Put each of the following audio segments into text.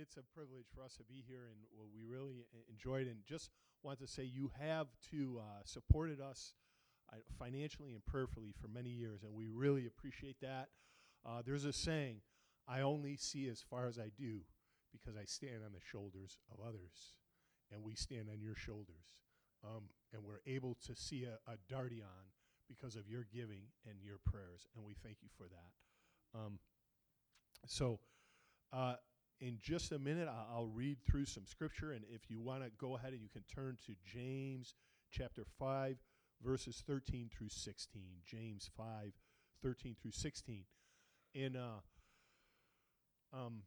it's a privilege for us to be here, and well, we really enjoyed. And just want to say, you have to uh, supported us uh, financially and prayerfully for many years, and we really appreciate that. Uh, there's a saying, "I only see as far as I do, because I stand on the shoulders of others, and we stand on your shoulders, um, and we're able to see a, a Dardion because of your giving and your prayers, and we thank you for that." Um, so. Uh, in just a minute, I'll read through some scripture, and if you want to go ahead and you can turn to James chapter 5, verses 13 through 16. James 5, 13 through 16. And uh, um,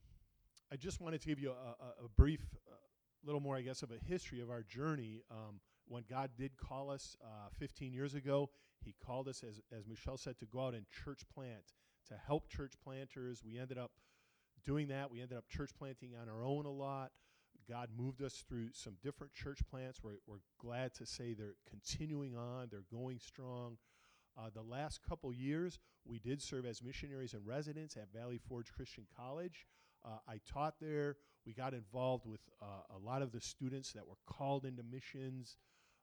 I just wanted to give you a, a, a brief, uh, little more, I guess, of a history of our journey. Um, when God did call us uh, 15 years ago, He called us, as, as Michelle said, to go out and church plant, to help church planters. We ended up doing that. We ended up church planting on our own a lot. God moved us through some different church plants. We're, we're glad to say they're continuing on, they're going strong. Uh, the last couple years, we did serve as missionaries and residents at Valley Forge Christian College. Uh, I taught there. We got involved with uh, a lot of the students that were called into missions.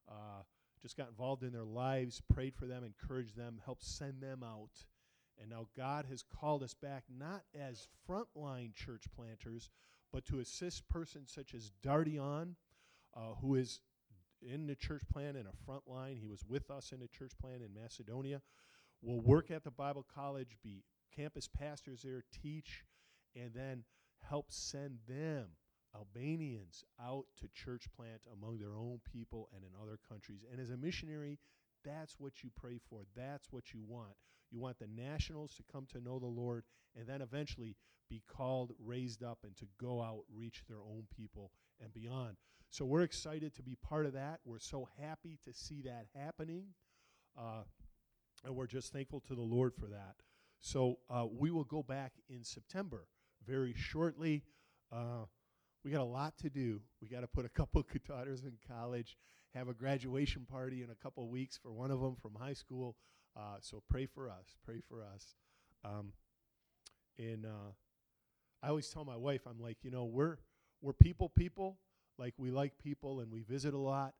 Uh, just got involved in their lives, prayed for them, encouraged them, helped send them out. And now God has called us back not as frontline church planters, but to assist persons such as Dardion, uh, who is in the church plan in a front line. He was with us in the church plan in Macedonia. Will work at the Bible college, be campus pastors there, teach, and then help send them, Albanians, out to church plant among their own people and in other countries. And as a missionary, that's what you pray for. That's what you want. You want the nationals to come to know the Lord and then eventually be called, raised up, and to go out, reach their own people and beyond. So we're excited to be part of that. We're so happy to see that happening. Uh, and we're just thankful to the Lord for that. So uh, we will go back in September very shortly. Uh, we got a lot to do. We got to put a couple of daughters in college, have a graduation party in a couple of weeks for one of them from high school. Uh, so pray for us. Pray for us. Um, and uh, I always tell my wife, I'm like, you know, we're we're people, people. Like we like people, and we visit a lot.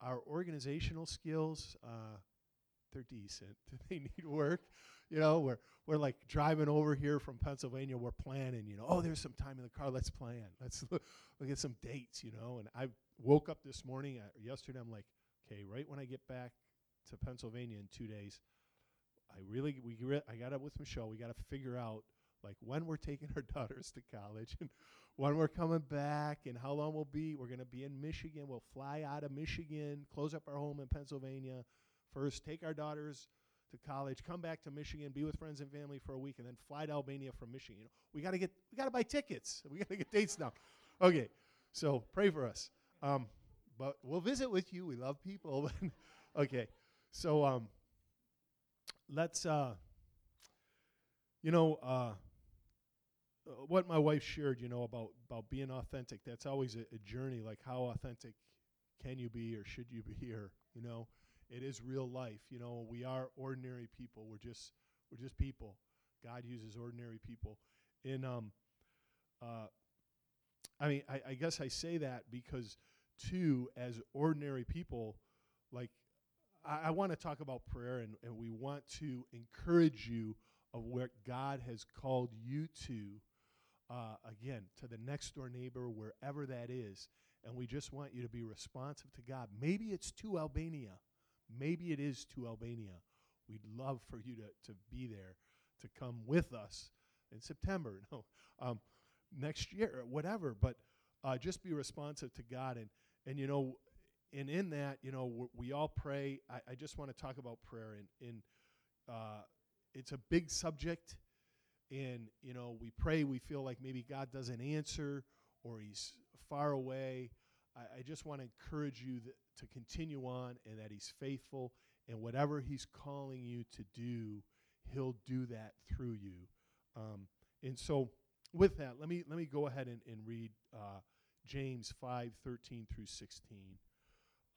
Our organizational skills, uh, they're decent. they need work. You know, we're we're like driving over here from Pennsylvania. We're planning. You know, oh, there's some time in the car. Let's plan. Let's look, at some dates. You know, and I woke up this morning, uh, yesterday. I'm like, okay, right when I get back to Pennsylvania in two days, I really we re- I got up with Michelle. We got to figure out like when we're taking our daughters to college and when we're coming back and how long we'll be. We're to be in Michigan. We'll fly out of Michigan, close up our home in Pennsylvania first, take our daughters to college, come back to Michigan, be with friends and family for a week, and then fly to Albania from Michigan. You know, we got to get we got to buy tickets. We got to get dates now. Okay, so pray for us. Um, but we'll visit with you. We love people. okay, so um, let's uh, you know uh, what my wife shared. You know about about being authentic. That's always a, a journey. Like how authentic can you be, or should you be, or you know it is real life. You know, we are ordinary people. We're just we're just people. God uses ordinary people. And um, uh, I mean, I, I guess I say that because too, as ordinary people, like I, I want to talk about prayer, and, and we want to encourage you of where God has called you to. Uh, again, to the next door neighbor, wherever that is. And we just want you to be responsive to God. Maybe it's to Albania. Maybe it is to Albania. We'd love for you to, to be there, to come with us in September, no, um, next year, whatever. But uh, just be responsive to God. And, and you know, and in that, you know, we all pray. I, I just want to talk about prayer. And, and uh, it's a big subject. And, you know, we pray, we feel like maybe God doesn't answer or he's far away. I, I just want to encourage you that, to continue on and that He's faithful. And whatever He's calling you to do, He'll do that through you. Um, and so, with that, let me let me go ahead and, and read uh, James five thirteen through sixteen.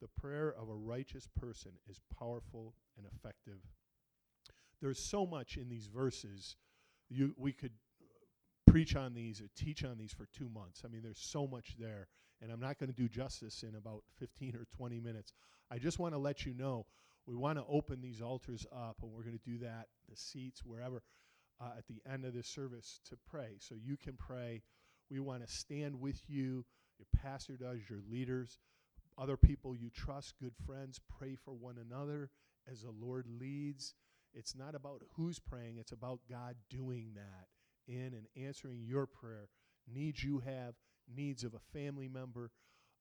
The prayer of a righteous person is powerful and effective. There's so much in these verses. You, we could preach on these or teach on these for two months. I mean, there's so much there, and I'm not going to do justice in about 15 or 20 minutes. I just want to let you know we want to open these altars up, and we're going to do that, the seats, wherever, uh, at the end of this service to pray. So you can pray. We want to stand with you. Your pastor does, your leaders, other people you trust, good friends. Pray for one another as the Lord leads. It's not about who's praying, it's about God doing that in and answering your prayer. Needs you have, needs of a family member,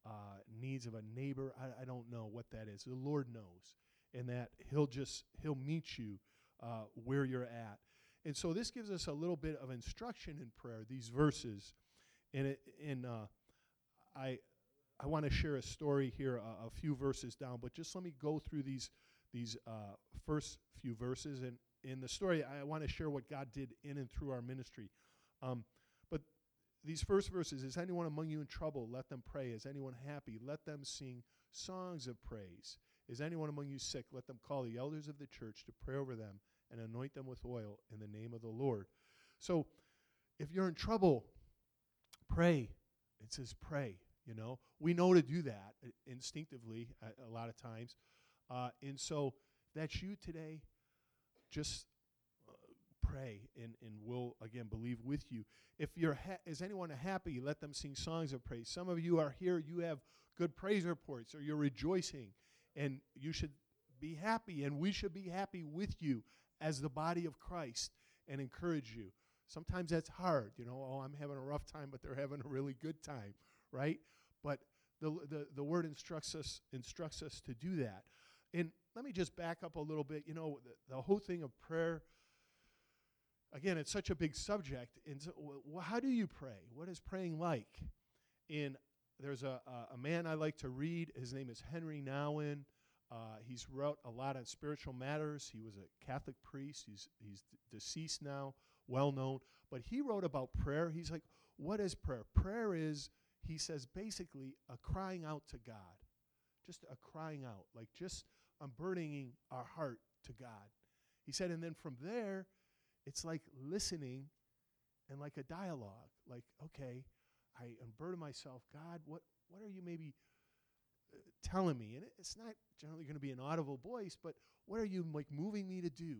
uh, needs of a neighbor. I, I, don't know what that is. The Lord knows. And that He'll just, He'll meet you uh, where you're at. And so this gives us a little bit of instruction in prayer, these verses. And, it, and uh, I, I want to share a story here, a, a, few verses down, but just let me go through these, these uh, first few verses. And, in the story, I want to share what God did in and through our ministry. Um, but these first verses is anyone among you in trouble? Let them pray. Is anyone happy? Let them sing songs of praise. Is anyone among you sick? Let them call the elders of the church to pray over them and anoint them with oil in the name of the Lord. So if you're in trouble, pray. It says pray, you know. We know to do that uh, instinctively a, a lot of times. Uh, and so that's you today. Just uh, pray and, and we'll again believe with you. If you're ha- is anyone happy let them sing songs of praise. Some of you are here you have good praise reports or you're rejoicing and you should be happy and we should be happy with you as the body of christ and encourage you. Sometimes that's hard you know oh i'm having a rough time but they're having a really good time right but the, the, the word instructs us instructs us to do that and let me just back up a little bit. You know, the, the whole thing of prayer, again, it's such a big subject. And so, how do you pray? What is praying like? And there's a, a, a man I like to read. His name is Henri Nouwen. Uh, he's wrote a lot on spiritual matters. He was a Catholic priest. He's, he's d- deceased now, well known. But he wrote about prayer. He's like, what is prayer? Prayer is, he says, basically a crying out to God. Just a crying out. Like just unburdening our heart to God. He said, and then from there, it's like listening and like a dialogue. Like, okay, I unburden myself. God, what, what are you maybe uh, telling me? And it's not generally going to be an audible voice, but what are you like moving me to do?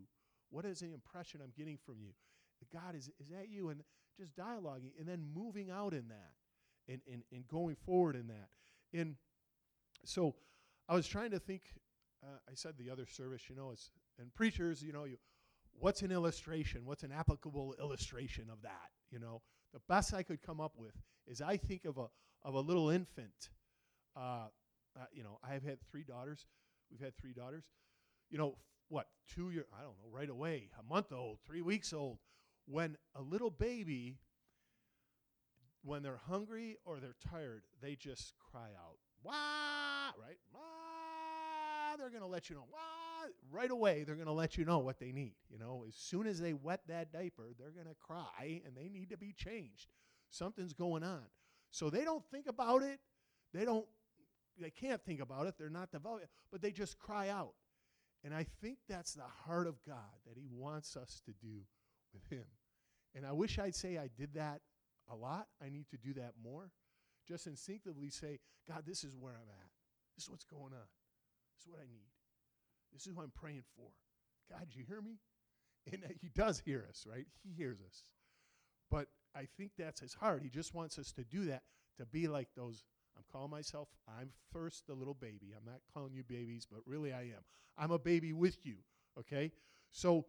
What is the impression I'm getting from you? God, is, is that you? And just dialoguing and then moving out in that and, and, and going forward in that. And so I was trying to think uh, I said the other service, you know, it's and preachers, you know, you what's an illustration? What's an applicable illustration of that? You know, the best I could come up with is I think of a of a little infant. Uh, uh, you know, I have had three daughters. We've had three daughters. You know, what two year? I don't know. Right away, a month old, three weeks old. When a little baby, when they're hungry or they're tired, they just cry out, "Wah!" Right? Wah! they're going to let you know. wah, right away, they're going to let you know what they need. You know, as soon as they wet that diaper, they're going to cry and they need to be changed. Something's going on. So they don't think about it. They don't. They can't think about it. They're not developed, but they just cry out. And I think that's the heart of God that He wants us to do with Him. And I wish I'd say I did that a lot. I need to do that more. Just instinctively say, God, this is where I'm at. This is what's going on. This is what I need. This is who I'm praying for. God, you hear me? And uh, he does hear us, right? He hears us. But I think that's his heart. He just wants us to do that, to be like those. I'm calling myself, I'm first the little baby. I'm not calling you babies, but really I am. I'm a baby with you, okay? So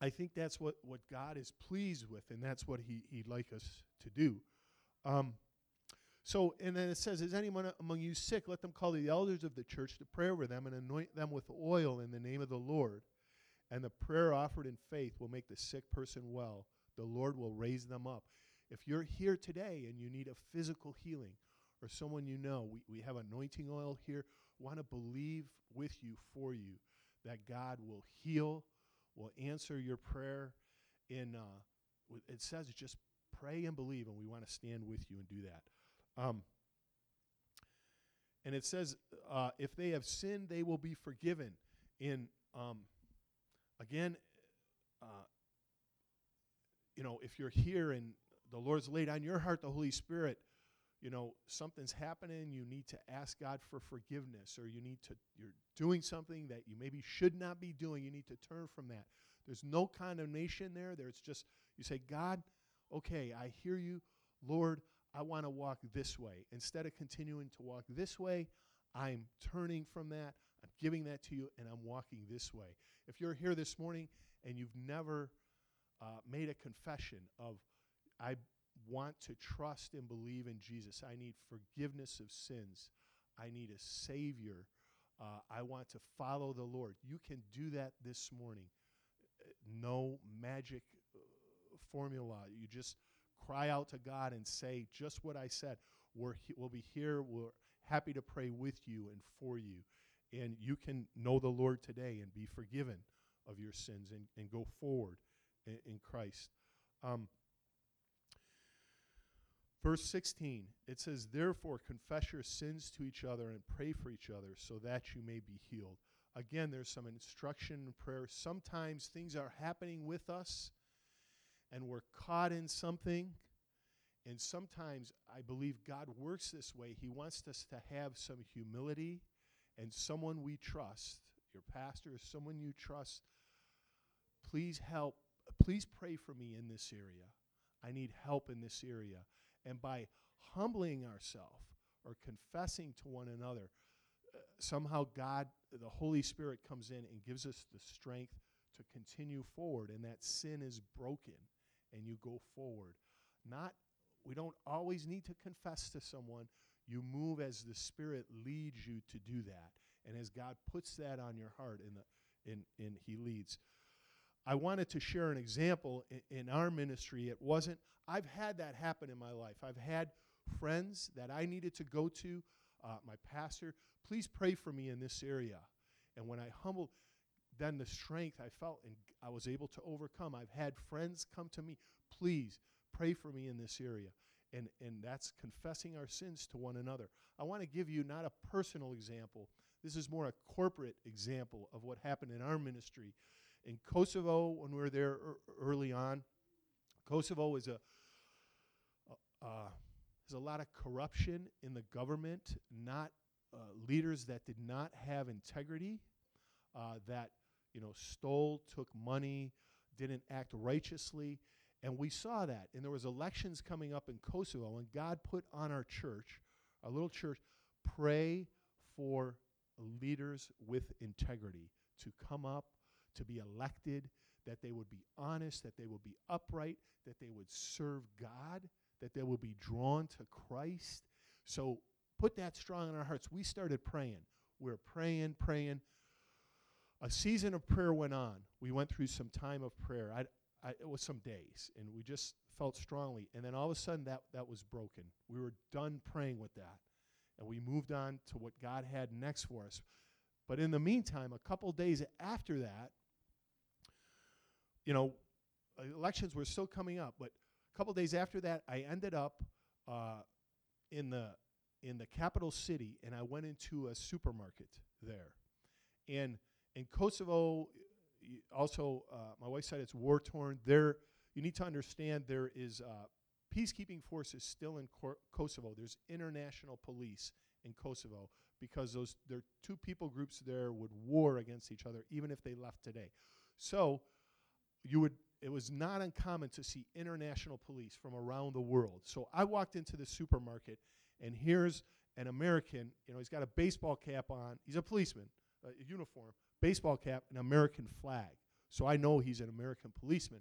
I think that's what, what God is pleased with, and that's what he, he'd like us to do. Um, so, and then it says, Is anyone among you sick? Let them call the elders of the church to pray over them and anoint them with oil in the name of the Lord. And the prayer offered in faith will make the sick person well. The Lord will raise them up. If you're here today and you need a physical healing or someone you know, we, we have anointing oil here. Want to believe with you for you that God will heal, will answer your prayer. In uh, it says just pray and believe, and we want to stand with you and do that. Um, and it says, uh, if they have sinned, they will be forgiven. In um, again, uh, you know, if you're here and the Lord's laid on your heart the Holy Spirit, you know, something's happening, you need to ask God for forgiveness, or you need to, you're doing something that you maybe should not be doing, you need to turn from that. There's no condemnation there. There's just, you say, God, okay, I hear you. Lord, I want to walk this way. Instead of continuing to walk this way, I'm turning from that. I'm giving that to you, and I'm walking this way. If you're here this morning and you've never uh, made a confession of, I want to trust and believe in Jesus, I need forgiveness of sins, I need a Savior, uh, I want to follow the Lord, you can do that this morning. No magic uh, formula. You just cry out to God and say just what I said. We're we'll be here. We're happy to pray with you and for you. And you can know the Lord today and be forgiven of your sins and, and go forward in, in Christ. Um, verse 16, it says, Therefore, confess your sins to each other and pray for each other so that you may be healed. Again, there's some instruction in prayer. Sometimes things are happening with us and we're caught in something. And sometimes I believe God works this way. He wants us to have some humility and someone we trust, your pastor someone you trust. Please help. Please pray for me in this area. I need help in this area. And by humbling ourselves or confessing to one another, uh, somehow God, the Holy Spirit, comes in and gives us the strength to continue forward, and that sin is broken and you go forward. Not, we don't always need to confess to someone. You move as the Spirit leads you to do that, and as God puts that on your heart, in the, in, in He leads. I wanted to share an example in, in our ministry. It wasn't. I've had that happen in my life. I've had friends that I needed to go to. Uh, my pastor, please pray for me in this area. And when I humbled, then the strength I felt and I was able to overcome. I've had friends come to me, please pray for me in this area. And, and that's confessing our sins to one another. I want to give you not a personal example. This is more a corporate example of what happened in our ministry. In Kosovo, when we were there er- early on, Kosovo is a, uh, there's a lot of corruption in the government, not uh, leaders that did not have integrity, uh, that you know, stole, took money, didn't act righteously. And we saw that. And there was elections coming up in Kosovo, and God put on our church, our little church, pray for leaders with integrity to come up, to be elected, that they would be honest, that they would be upright, that they would serve God, that they would be drawn to Christ. So put that strong in our hearts. We started praying. We we're praying, praying a season of prayer went on. We went through some time of prayer. I, I, it was some days, and we just felt strongly. And then all of a sudden, that, that was broken. We were done praying with that. And we moved on to what God had next for us. But in the meantime, a couple days after that, you know, elections were still coming up. But a couple days after that, I ended up uh, in the in the capital city, and I went into a supermarket there, and in Kosovo, also, uh, my wife said it's war torn. There, you need to understand there is uh, peacekeeping forces still in Cor- Kosovo. There's international police in Kosovo because those there are two people groups there would war against each other even if they left today. So, you would it was not uncommon to see international police from around the world. So I walked into the supermarket and here's an American, you know, he's got a baseball cap on. He's a policeman, a uniform, baseball cap, an American flag. So I know he's an American policeman.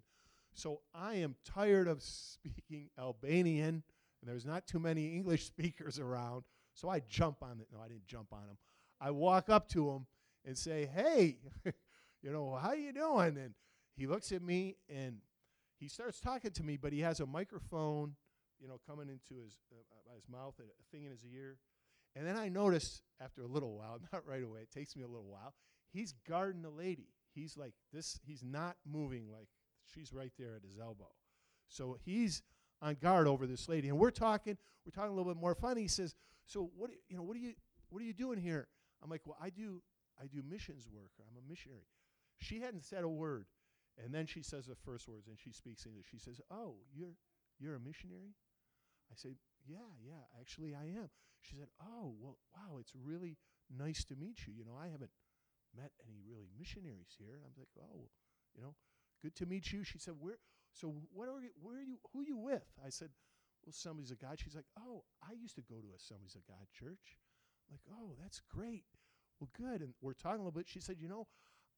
So I am tired of speaking Albanian, and there's not too many English speakers around. So I jump on it. No, I didn't jump on him. I walk up to him and say, "Hey, you know, how you doing?" And he looks at me and he starts talking to me, but he has a microphone, you know, coming into his uh, his mouth, a thing in his ear. And then I notice after a little while, not right away, it takes me a little while, he's guarding the lady. He's like this, he's not moving like she's right there at his elbow. So he's on guard over this lady. And we're talking, we're talking a little bit more fun. He says, So what you know, what are you what are you doing here? I'm like, Well, I do I do missions work. I'm a missionary. She hadn't said a word. And then she says the first words and she speaks English. She says, Oh, you're you're a missionary? I said, Yeah, yeah, actually I am. She said, Oh, well, wow, it's really nice to meet you. You know, I haven't met any really missionaries here. And I'm like, Oh, you know, good to meet you. She said, Where so what are you where are you who are you with? I said, Well, Assemblies of God. She's like, Oh, I used to go to a Assemblies of God church. I'm like, oh, that's great. Well, good. And we're talking a little bit. She said, You know,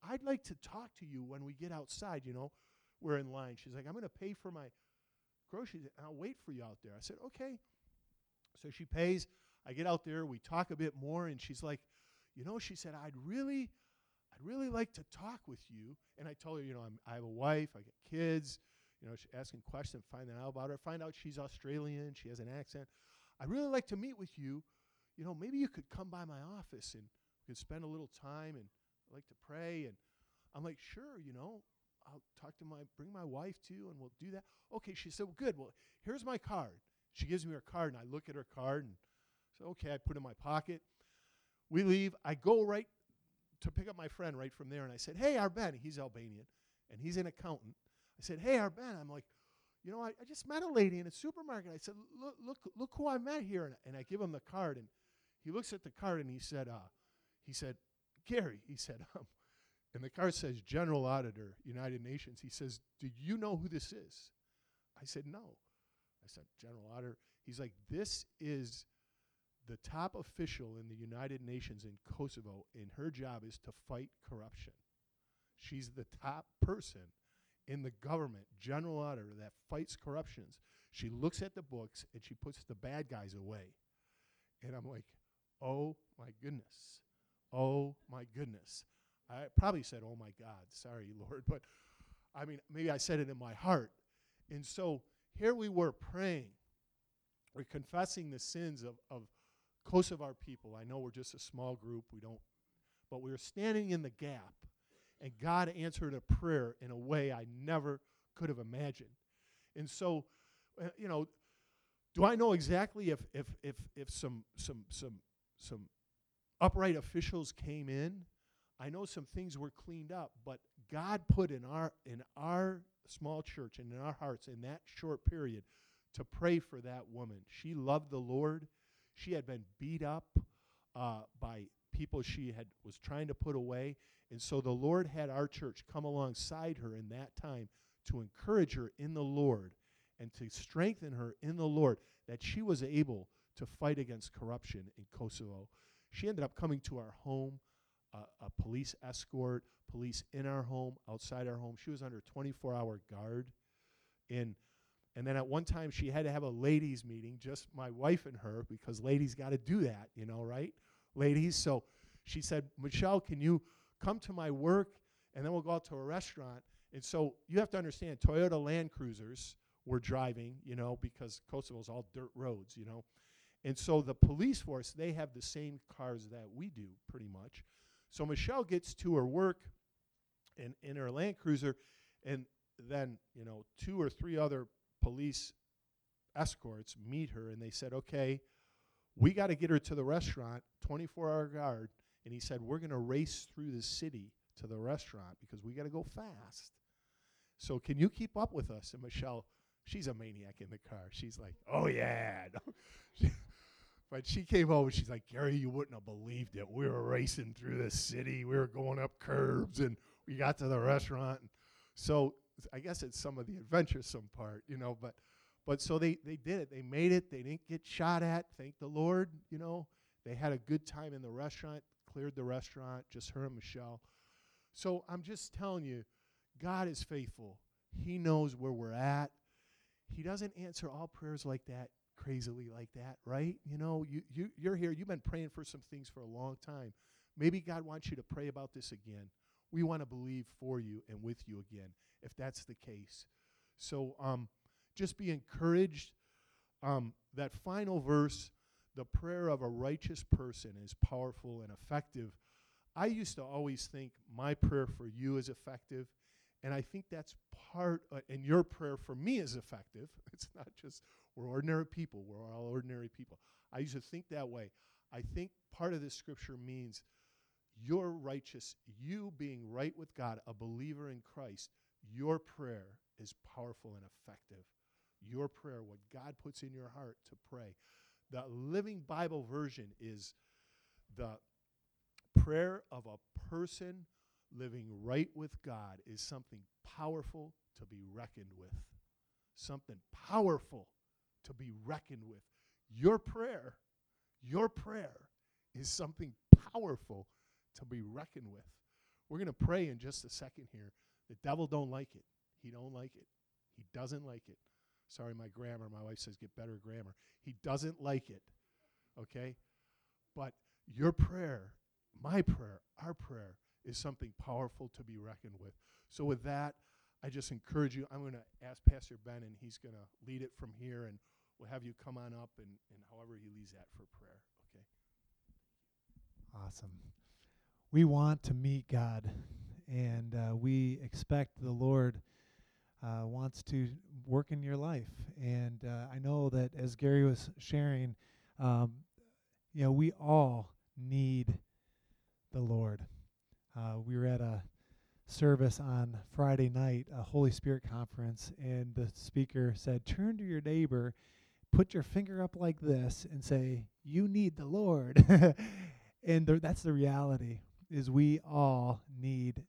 I'd like to talk to you when we get outside. You know, we're in line. She's like, I'm going to pay for my groceries and I'll wait for you out there. I said, Okay. So she pays. I get out there. We talk a bit more. And she's like, You know, she said, I'd really. I'd really like to talk with you. And I told her, you know, I'm, I have a wife, I got kids, you know, she's asking questions, finding out about her. Find out she's Australian, she has an accent. I'd really like to meet with you. You know, maybe you could come by my office and we could spend a little time and I'd like to pray. And I'm like, sure, you know, I'll talk to my, bring my wife too, and we'll do that. Okay, she said, well, good. Well, here's my card. She gives me her card, and I look at her card and say, okay, I put it in my pocket. We leave. I go right to pick up my friend right from there, and I said, hey, Arben, he's Albanian, and he's an accountant. I said, hey, Arben, I'm like, you know, I, I just met a lady in a supermarket. I said, look, look, look who I met here, and, and I give him the card, and he looks at the card, and he said, uh, he said, Gary, he said, um, and the card says General Auditor, United Nations. He says, do you know who this is? I said, no. I said, General Auditor. He's like, this is the top official in the United Nations in Kosovo, and her job is to fight corruption. She's the top person in the government, general auditor, that fights corruptions. She looks at the books and she puts the bad guys away. And I'm like, oh my goodness. Oh my goodness. I probably said, oh my God, sorry, Lord. But I mean, maybe I said it in my heart. And so here we were praying. We're confessing the sins of, of Kosovar people. I know we're just a small group. We don't, but we were standing in the gap and God answered a prayer in a way I never could have imagined. And so, uh, you know, do I know exactly if if if if some some some some upright officials came in? I know some things were cleaned up, but God put in our in our small church and in our hearts in that short period to pray for that woman. She loved the Lord. She had been beat up uh, by people she had was trying to put away, and so the Lord had our church come alongside her in that time to encourage her in the Lord and to strengthen her in the Lord that she was able to fight against corruption in Kosovo. She ended up coming to our home, uh, a police escort, police in our home, outside our home. She was under 24 hour guard. And, and then at one time, she had to have a ladies' meeting, just my wife and her, because ladies got to do that, you know, right? Ladies. So she said, Michelle, can you come to my work, and then we'll go out to a restaurant. And so you have to understand, Toyota Land Cruisers were driving, you know, because Kosovo's all dirt roads, you know. And so the police force, they have the same cars that we do, pretty much. So Michelle gets to her work in, in her Land Cruiser, and then, you know, two or three other police escorts meet her, and they said, okay, we got to get her to the restaurant, 24 hour guard, and he said, We're going to race through the city to the restaurant because we got to go fast. So can you keep up with us? And Michelle, she's a maniac in the car. She's like, Oh, yeah. but she came and she's like, Gary, you wouldn't have believed it. We were racing through the city. We were going up curbs and we got to the restaurant. So I guess it's some of the adventuresome part, you know, but but so they, they did it. They made it. They didn't get shot at. Thank the Lord, you know. They had a good time in the restaurant cleared the restaurant, just her and Michelle. So I'm just telling you, God is faithful. He knows where we're at. He doesn't answer all prayers like that, crazily like that, right? You know, you, you, you're here, you've been praying for some things for a long time. Maybe God wants you to pray about this again. We want to believe for you and with you again, if that's the case. So um, just be encouraged. Um, that final verse, the prayer of a righteous person is powerful and effective. I used to always think my prayer for you is effective, and I think that's part, uh, and your prayer for me is effective. It's not just we're ordinary people, we're all ordinary people. I used to think that way. I think part of this scripture means you're righteous, you being right with God, a believer in Christ, your prayer is powerful and effective. Your prayer, what God puts in your heart to pray. The Living Bible version is the prayer of a person living right with God is something powerful to be reckoned with. Something powerful to be reckoned with. Your prayer, your prayer is something powerful to be reckoned with. We're going to pray in just a second here. The devil don't like it. He don't like it. He doesn't like it. Sorry, my grammar. My wife says get better grammar. He doesn't like it. Okay? But your prayer, my prayer, our prayer is something powerful to be reckoned with. So with that, I just encourage you. I'm going to ask Pastor Ben, and he's going to lead it from here, and we'll have you come on up and, and however he leads that for prayer. Okay? Awesome. We want to meet God, and uh, we expect the Lord uh, wants to work in your life. And uh, I know that as Gary was sharing, um, you know, we all need the Lord. Uh, we were at a service on Friday night, a Holy Spirit conference, and the speaker said, Turn to your neighbor, put your finger up like this, and say, You need the Lord. and th- that's the reality is we all need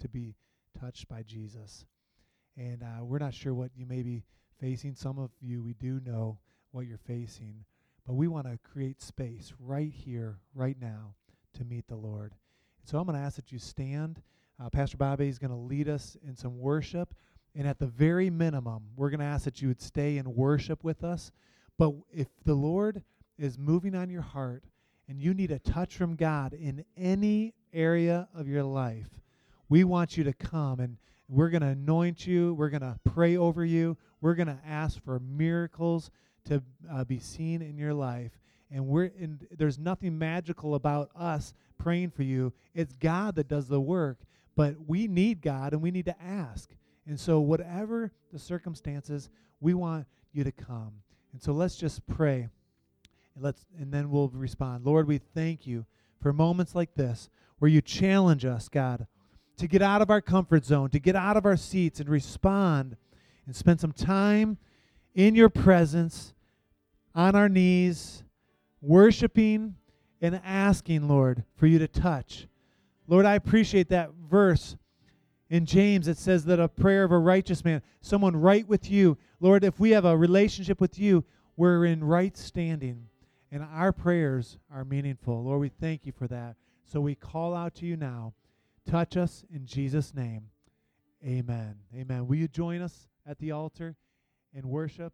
to be touched by Jesus. And uh, we're not sure what you may be facing. Some of you, we do know what you're facing. But we want to create space right here, right now, to meet the Lord. So I'm going to ask that you stand. Uh, Pastor Bobby is going to lead us in some worship. And at the very minimum, we're going to ask that you would stay and worship with us. But if the Lord is moving on your heart and you need a touch from God in any area of your life, we want you to come and we're going to anoint you. We're going to pray over you. We're going to ask for miracles to uh, be seen in your life. And we're in, there's nothing magical about us praying for you. It's God that does the work. But we need God and we need to ask. And so, whatever the circumstances, we want you to come. And so, let's just pray. And, let's, and then we'll respond. Lord, we thank you for moments like this where you challenge us, God, to get out of our comfort zone, to get out of our seats and respond and spend some time in your presence, on our knees, worshiping and asking, Lord, for you to touch. Lord, I appreciate that verse in James. It says that a prayer of a righteous man, someone right with you, Lord, if we have a relationship with you, we're in right standing. And our prayers are meaningful. Lord, we thank you for that. So we call out to you now. Touch us in Jesus' name. Amen. Amen. Will you join us at the altar and worship?